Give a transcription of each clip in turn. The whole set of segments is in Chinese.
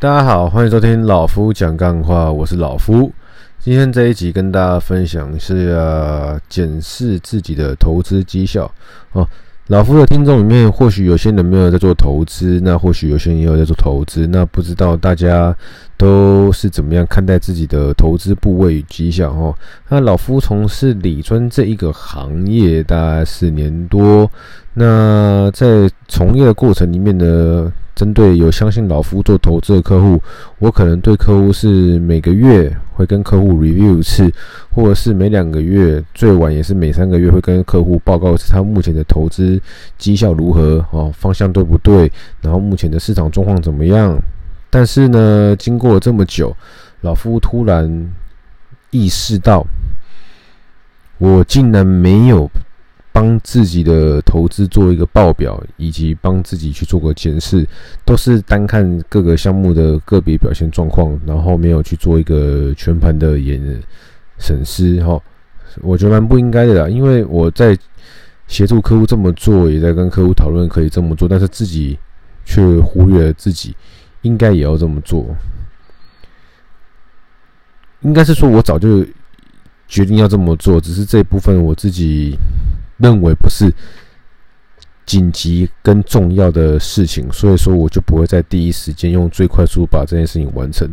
大家好，欢迎收听老夫讲干话，我是老夫。今天这一集跟大家分享是要检视自己的投资绩效哦。老夫的听众里面，或许有些人没有在做投资，那或许有些人也有在做投资，那不知道大家都是怎么样看待自己的投资部位与绩效哦？那老夫从事理专这一个行业大概四年多，那在从业的过程里面呢，针对有相信老夫做投资的客户，我可能对客户是每个月会跟客户 review 一次，或者是每两个月，最晚也是每三个月会跟客户报告一次他目前的投资绩效如何哦，方向对不对？然后目前的市场状况怎么样？但是呢，经过了这么久，老夫突然意识到，我竟然没有。帮自己的投资做一个报表，以及帮自己去做个检视，都是单看各个项目的个别表现状况，然后没有去做一个全盘的研审视。哈，我觉得蛮不应该的啦，因为我在协助客户这么做，也在跟客户讨论可以这么做，但是自己却忽略了自己应该也要这么做。应该是说我早就决定要这么做，只是这一部分我自己。认为不是紧急跟重要的事情，所以说我就不会在第一时间用最快速把这件事情完成。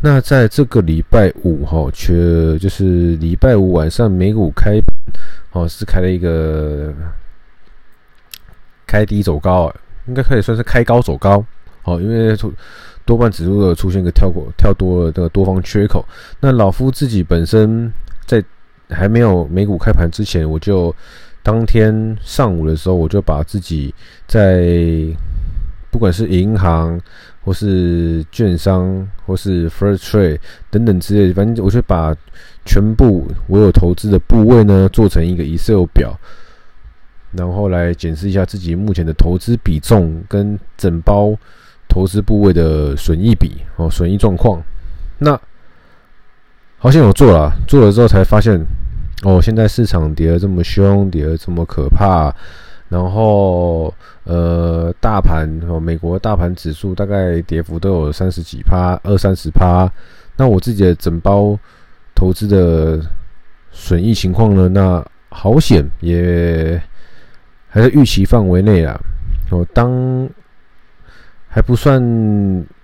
那在这个礼拜五哈，却就是礼拜五晚上美股开，哦，是开了一个开低走高，应该可以算是开高走高，哦，因为多半指数有出现一个跳过跳多的这个多方缺口。那老夫自己本身在还没有美股开盘之前，我就。当天上午的时候，我就把自己在不管是银行或是券商或是 First Trade 等等之类的，反正我就把全部我有投资的部位呢做成一个 Excel 表，然后来检视一下自己目前的投资比重跟整包投资部位的损益比哦，损益状况。那好像有做了，做了之后才发现。哦，现在市场跌得这么凶，跌得这么可怕，然后呃，大盘哦，美国大盘指数大概跌幅都有三十几趴，二三十趴。那我自己的整包投资的损益情况呢？那好险也还在预期范围内啊。哦，当还不算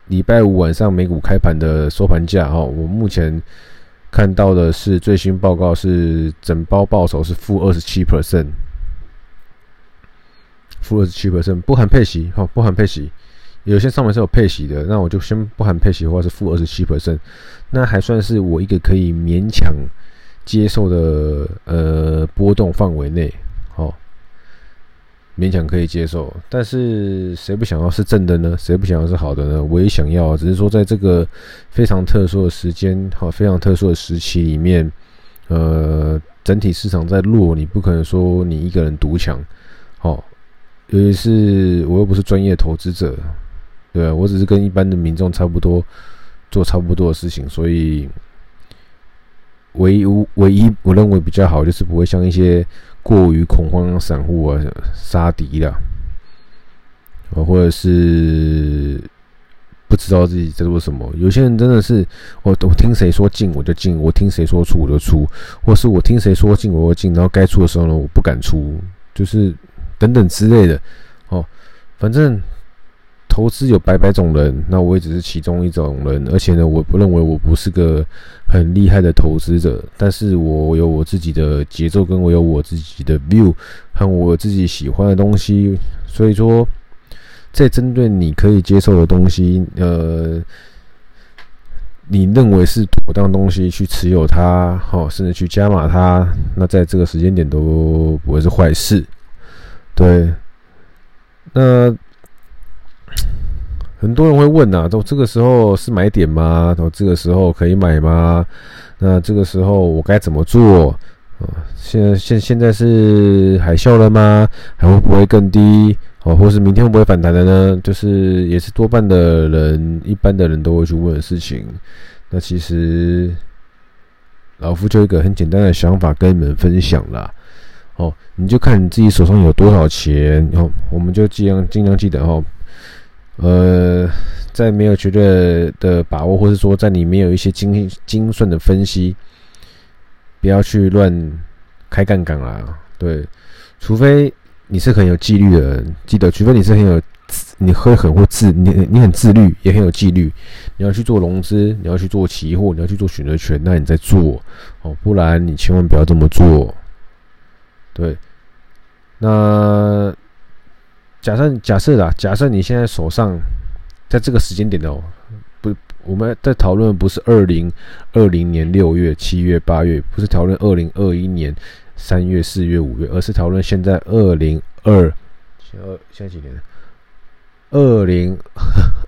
礼拜五晚上美股开盘的收盘价哦，我目前。看到的是最新报告，是整包报酬是负二十七 percent，负二十七 percent 不含配息，好，不含配息，有些上面是有配息的，那我就先不含配息的话是负二十七 percent，那还算是我一个可以勉强接受的呃波动范围内，勉强可以接受，但是谁不想要是正的呢？谁不想要是好的呢？我也想要，只是说在这个非常特殊的时间，好，非常特殊的时期里面，呃，整体市场在弱，你不可能说你一个人独强，好，尤其是我又不是专业投资者，对，我只是跟一般的民众差不多，做差不多的事情，所以唯一唯一我认为比较好，就是不会像一些。过于恐慌散户啊，杀敌了，或者是不知道自己在做什么。有些人真的是，我我听谁说进我就进，我听谁说出我就出，或是我听谁说进我就进，然后该出的时候呢，我不敢出，就是等等之类的。哦，反正。投资有百百种人，那我也只是其中一种人。而且呢，我不认为我不是个很厉害的投资者，但是我有我自己的节奏，跟我有我自己的 view 和我自己喜欢的东西。所以说，在针对你可以接受的东西，呃，你认为是妥当东西去持有它，好，甚至去加码它，那在这个时间点都不会是坏事。对，那。很多人会问呐，都这个时候是买点吗？都这个时候可以买吗？那这个时候我该怎么做？啊，现现现在是海啸了吗？还会不会更低？哦，或是明天会不会反弹的呢？就是也是多半的人，一般的人都会去问的事情。那其实老夫就一个很简单的想法跟你们分享啦。哦，你就看你自己手上有多少钱，然后我们就尽量尽量记得哦。呃，在没有绝对的把握，或是说在你没有一些精精算的分析，不要去乱开杠杆啦。对，除非你是很有纪律的人，记得，除非你是很有，你会很会自，你你很自律，也很有纪律。你要去做融资，你要去做期货，你要去做选择权，那你在做哦，不然你千万不要这么做。对，那。假设假设啦，假设你现在手上在这个时间点哦，不，我们在讨论不是二零二零年六月、七月、八月，不是讨论二零二一年三月、四月、五月，而是讨论现在二零二现二现在几年？二零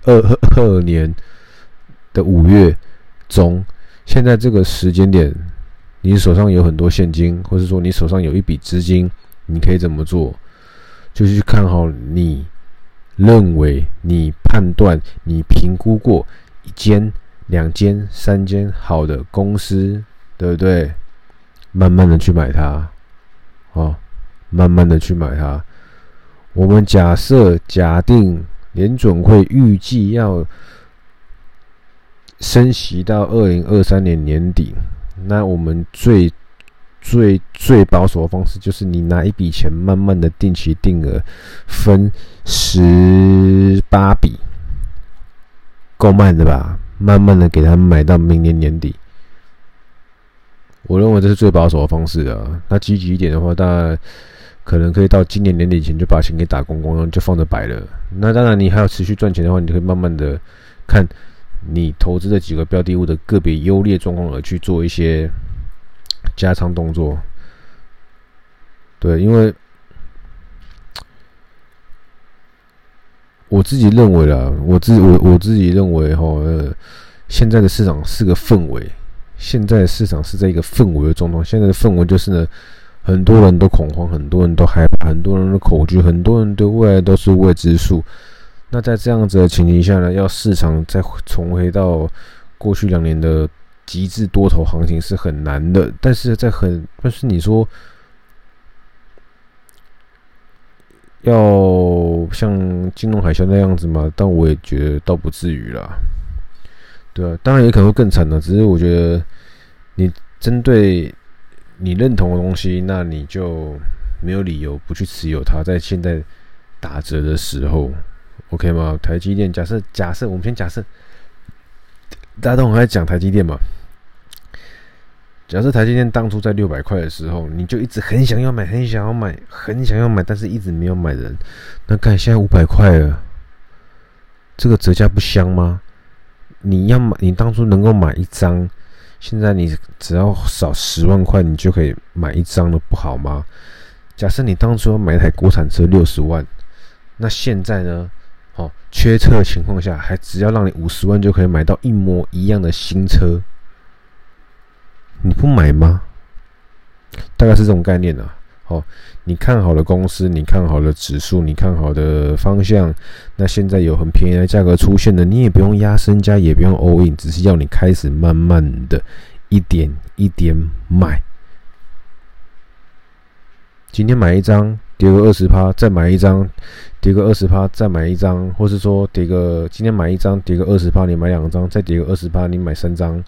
二二年的五月中，现在这个时间点，你手上有很多现金，或者说你手上有一笔资金，你可以怎么做？就是去看好你认为、你判断、你评估过一间、两间、三间好的公司，对不对？慢慢的去买它，哦，慢慢的去买它。我们假设假定联准会预计要升息到二零二三年年底，那我们最最最保守的方式就是你拿一笔钱，慢慢的定期定额分十八笔，够慢的吧？慢慢的给他们买到明年年底。我认为这是最保守的方式啊。那积极一点的话，当然可能可以到今年年底前就把钱给打光光，就放着摆了。那当然，你还要持续赚钱的话，你可以慢慢的看你投资的几个标的物的个别优劣状况而去做一些。加仓动作，对，因为我自己认为啦，我自我我自己认为哈，呃，现在的市场是个氛围，现在市场是在一个氛围的状况。现在的氛围就是呢，很多人都恐慌，很多人都害怕，很多人都恐惧，很多人对未来都是未知数。那在这样子的情形下呢，要市场再重回到过去两年的。极致多头行情是很难的，但是在很，但是你说要像金融海啸那样子吗？但我也觉得倒不至于啦。对啊，当然也可能会更惨的。只是我觉得你针对你认同的东西，那你就没有理由不去持有它。在现在打折的时候，OK 吗？台积电，假设假设我们先假设，大家都很爱讲台积电嘛。假设台积电当初在六百块的时候，你就一直很想要买，很想要买，很想要买，但是一直没有买人。那看现在五百块了，这个折价不香吗？你要买，你当初能够买一张，现在你只要少十万块，你就可以买一张了，不好吗？假设你当初要买一台国产车六十万，那现在呢？哦，缺车的情况下，还只要让你五十万就可以买到一模一样的新车。你不买吗？大概是这种概念啊。好，你看好的公司，你看好的指数，你看好的方向，那现在有很便宜的价格出现了，你也不用压身家，也不用 all in，只是要你开始慢慢的一点一点买。今天买一张，跌个二十趴，再买一张，跌个二十趴，再买一张，或是说跌个今天买一张，跌个二十趴，你买两张，再跌个二十趴，你买三张。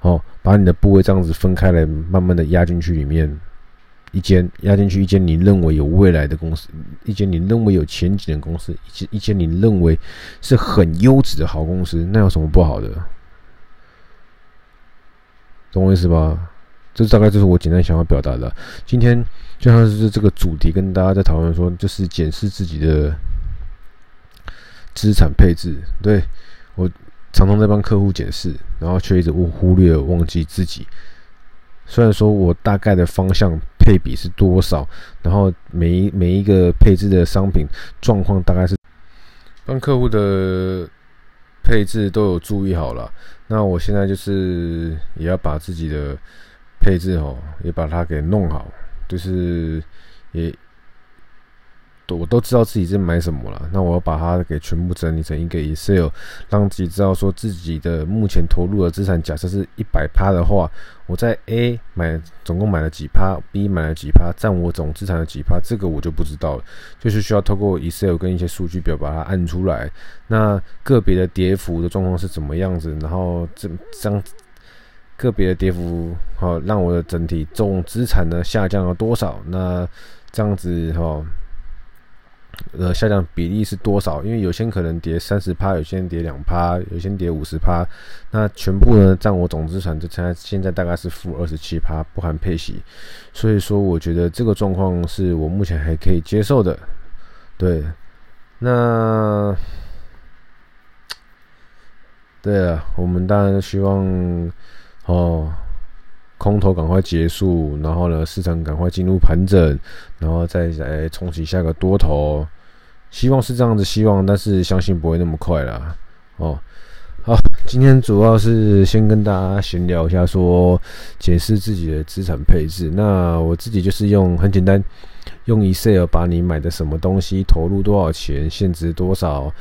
哦，把你的部位这样子分开来，慢慢的压进去里面，一间压进去一间你认为有未来的公司，一间你认为有前景的公司，一间一间你认为是很优质的好公司，那有什么不好的？懂我意思吧？这大概就是我简单想要表达的。今天就像是这个主题跟大家在讨论说，就是检视自己的资产配置，对我。常常在帮客户检视，然后却一直忽忽略忘记自己。虽然说我大概的方向配比是多少，然后每一每一个配置的商品状况大概是帮客户的配置都有注意好了。那我现在就是也要把自己的配置哦，也把它给弄好，就是也。我都知道自己在买什么了。那我要把它给全部整理成一个 Excel，让自己知道说自己的目前投入的资产，假设是一百趴的话，我在 A 买总共买了几趴，B 买了几趴，占我总资产的几趴，这个我就不知道了。就是需要透过 Excel 跟一些数据表把它按出来。那个别的跌幅的状况是怎么样子？然后这这样。个别的跌幅，好，让我的整体总资产呢下降了多少？那这样子哈，呃，下降比例是多少？因为有些可能跌三十趴，有些跌两趴，有些跌五十趴。那全部呢占我总资产，就现在现在大概是负二十七趴，不含配息。所以说，我觉得这个状况是我目前还可以接受的。对，那对啊，我们当然希望。哦，空头赶快结束，然后呢，市场赶快进入盘整，然后再来重启下个多头，希望是这样子，希望，但是相信不会那么快啦。哦，好，今天主要是先跟大家闲聊一下，说解释自己的资产配置。那我自己就是用很简单，用 Excel 把你买的什么东西投入多少钱，现值多少，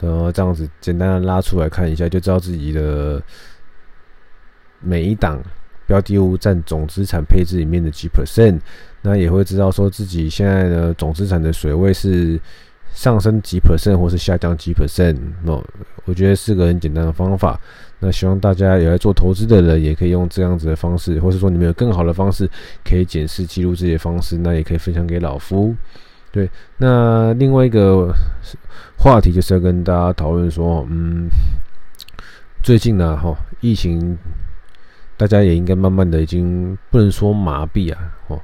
然后这样子简单的拉出来看一下，就知道自己的。每一档标的物占总资产配置里面的几 percent，那也会知道说自己现在的总资产的水位是上升几 percent 或是下降几 percent。那我觉得是个很简单的方法。那希望大家有在做投资的人也可以用这样子的方式，或是说你们有更好的方式可以检视记录这些方式，那也可以分享给老夫。对，那另外一个话题就是要跟大家讨论说，嗯，最近呢，哈，疫情。大家也应该慢慢的已经不能说麻痹啊，哦，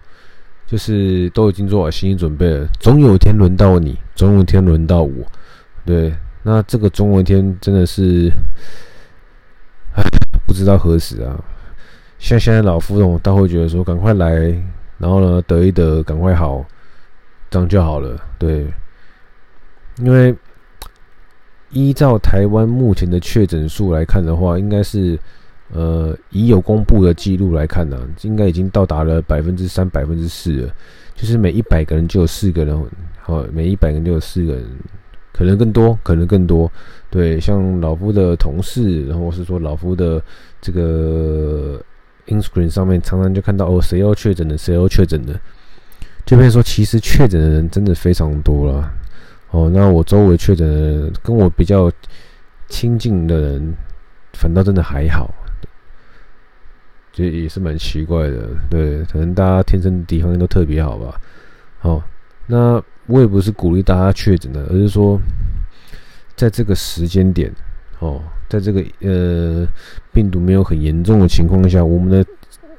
就是都已经做好心理准备了，总有一天轮到你，总有一天轮到我，对，那这个总有一天真的是，唉，不知道何时啊。像现在老夫总，他会觉得说赶快来，然后呢得一得，赶快好，这样就好了，对，因为依照台湾目前的确诊数来看的话，应该是。呃，已有公布的记录来看呢、应该已经到达了百分之三、百分之四了。就是每一百个人就有四个人，好，每一百个人就有四个人，可能更多，可能更多。对，像老夫的同事，然后是说老夫的这个 Instagram 上面，常常就看到哦，谁要确诊的，谁要确诊的。这边说，其实确诊的人真的非常多了。哦，那我周围确诊的人，跟我比较亲近的人，反倒真的还好。这也是蛮奇怪的，对，可能大家天生抵抗力都特别好吧。好，那我也不是鼓励大家确诊的，而是说，在这个时间点，哦，在这个呃病毒没有很严重的情况下，我们的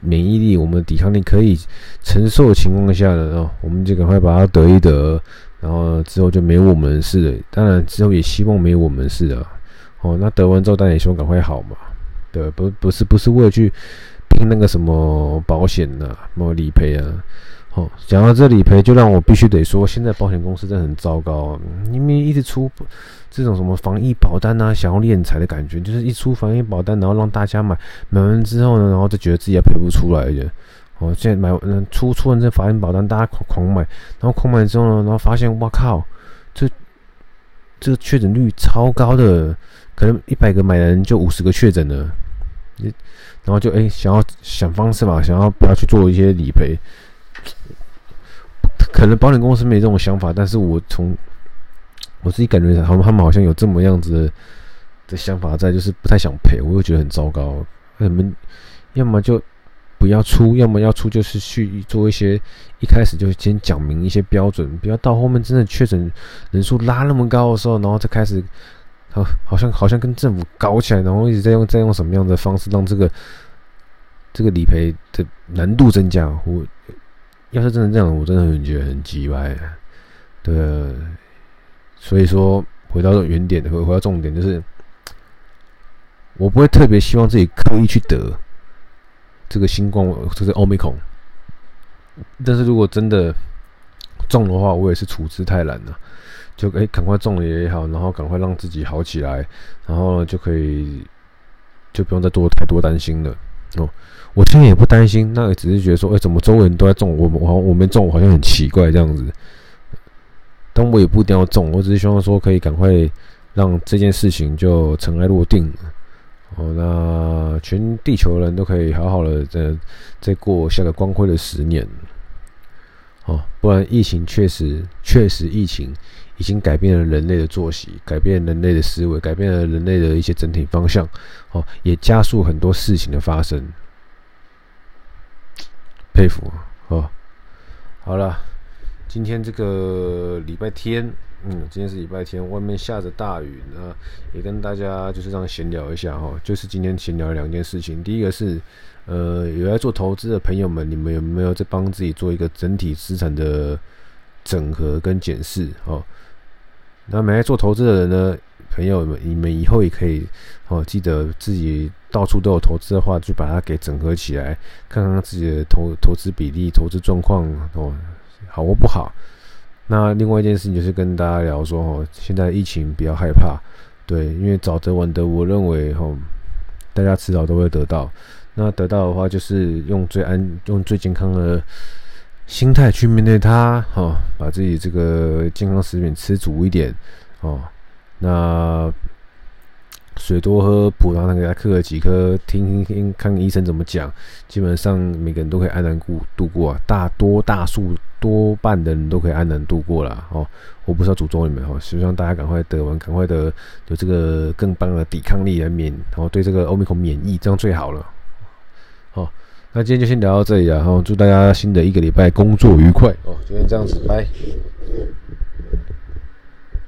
免疫力、我们的抵抗力可以承受的情况下呢，哦，我们就赶快把它得一得，然后之后就没我们事了。当然之后也希望没我们事啊。哦，那得完之后，当然也希望赶快好嘛。对，不，不是，不是为了去。听那个什么保险呐、什么理赔啊？哦，讲到这理赔，就让我必须得说，现在保险公司真的很糟糕啊！你们一直出这种什么防疫保单啊，想要敛财的感觉，就是一出防疫保单，然后让大家买，买完之后呢，然后就觉得自己也赔不出来的。哦，现在买嗯出出完这防疫保单，大家狂买，然后狂买之后呢，然后发现哇靠，这这确诊率超高的，可能一百个买的人就五十个确诊了。你。然后就哎、想要想方式吧，想要不要去做一些理赔？可能保险公司没这种想法，但是我从我自己感觉他们他们好像有这么样子的，的想法在，就是不太想赔，我又觉得很糟糕。你们要么就不要出，要么要出就是去做一些一开始就先讲明一些标准，不要到后面真的确诊人数拉那么高的时候，然后再开始。好，好像好像跟政府搞起来，然后一直在用在用什么样的方式让这个这个理赔的难度增加。我要是真的这样，我真的很觉得很奇怪。对，所以说回到原点，回回到重点，就是我不会特别希望自己刻意去得这个新冠，就是欧米孔。但是如果真的中的话，我也是处之泰然了。就哎，赶快种了也好，然后赶快让自己好起来，然后就可以就不用再多太多担心了哦。我现在也不担心，那也只是觉得说，哎，怎么周围人都在种，我我好像我没种，好像很奇怪这样子。但我也不一定要种，我只是希望说可以赶快让这件事情就尘埃落定。哦，那全地球人都可以好好的再再过下个光辉的十年。哦，不然疫情确实确实疫情已经改变了人类的作息，改变人类的思维，改变了人类的一些整体方向。哦，也加速很多事情的发生。佩服哦。好了，今天这个礼拜天。嗯，今天是礼拜天，外面下着大雨，呢也跟大家就是这样闲聊一下哈。就是今天闲聊两件事情，第一个是，呃，有在做投资的朋友们，你们有没有在帮自己做一个整体资产的整合跟检视？哦，那没在做投资的人呢，朋友们，你们以后也可以哦，记得自己到处都有投资的话，就把它给整合起来，看看自己的投投资比例、投资状况哦，好或不好。那另外一件事情就是跟大家聊说，哦，现在疫情比较害怕，对，因为早得晚得，我认为哦，大家迟早都会得到。那得到的话，就是用最安、用最健康的心态去面对它，哈，把自己这个健康食品吃足一点，哦，那。水多喝，葡萄糖给他嗑个几颗，听听听看医生怎么讲。基本上每个人都可以安然度度过啊，大多大数多半的人都可以安然度过了哦。我不是要诅咒你们哦，希望大家赶快得完，赶快得有这个更棒的抵抗力来免，然后对这个欧米孔免疫，这样最好了。好，那今天就先聊到这里啊，然后祝大家新的一个礼拜工作愉快哦。今天这样子，拜。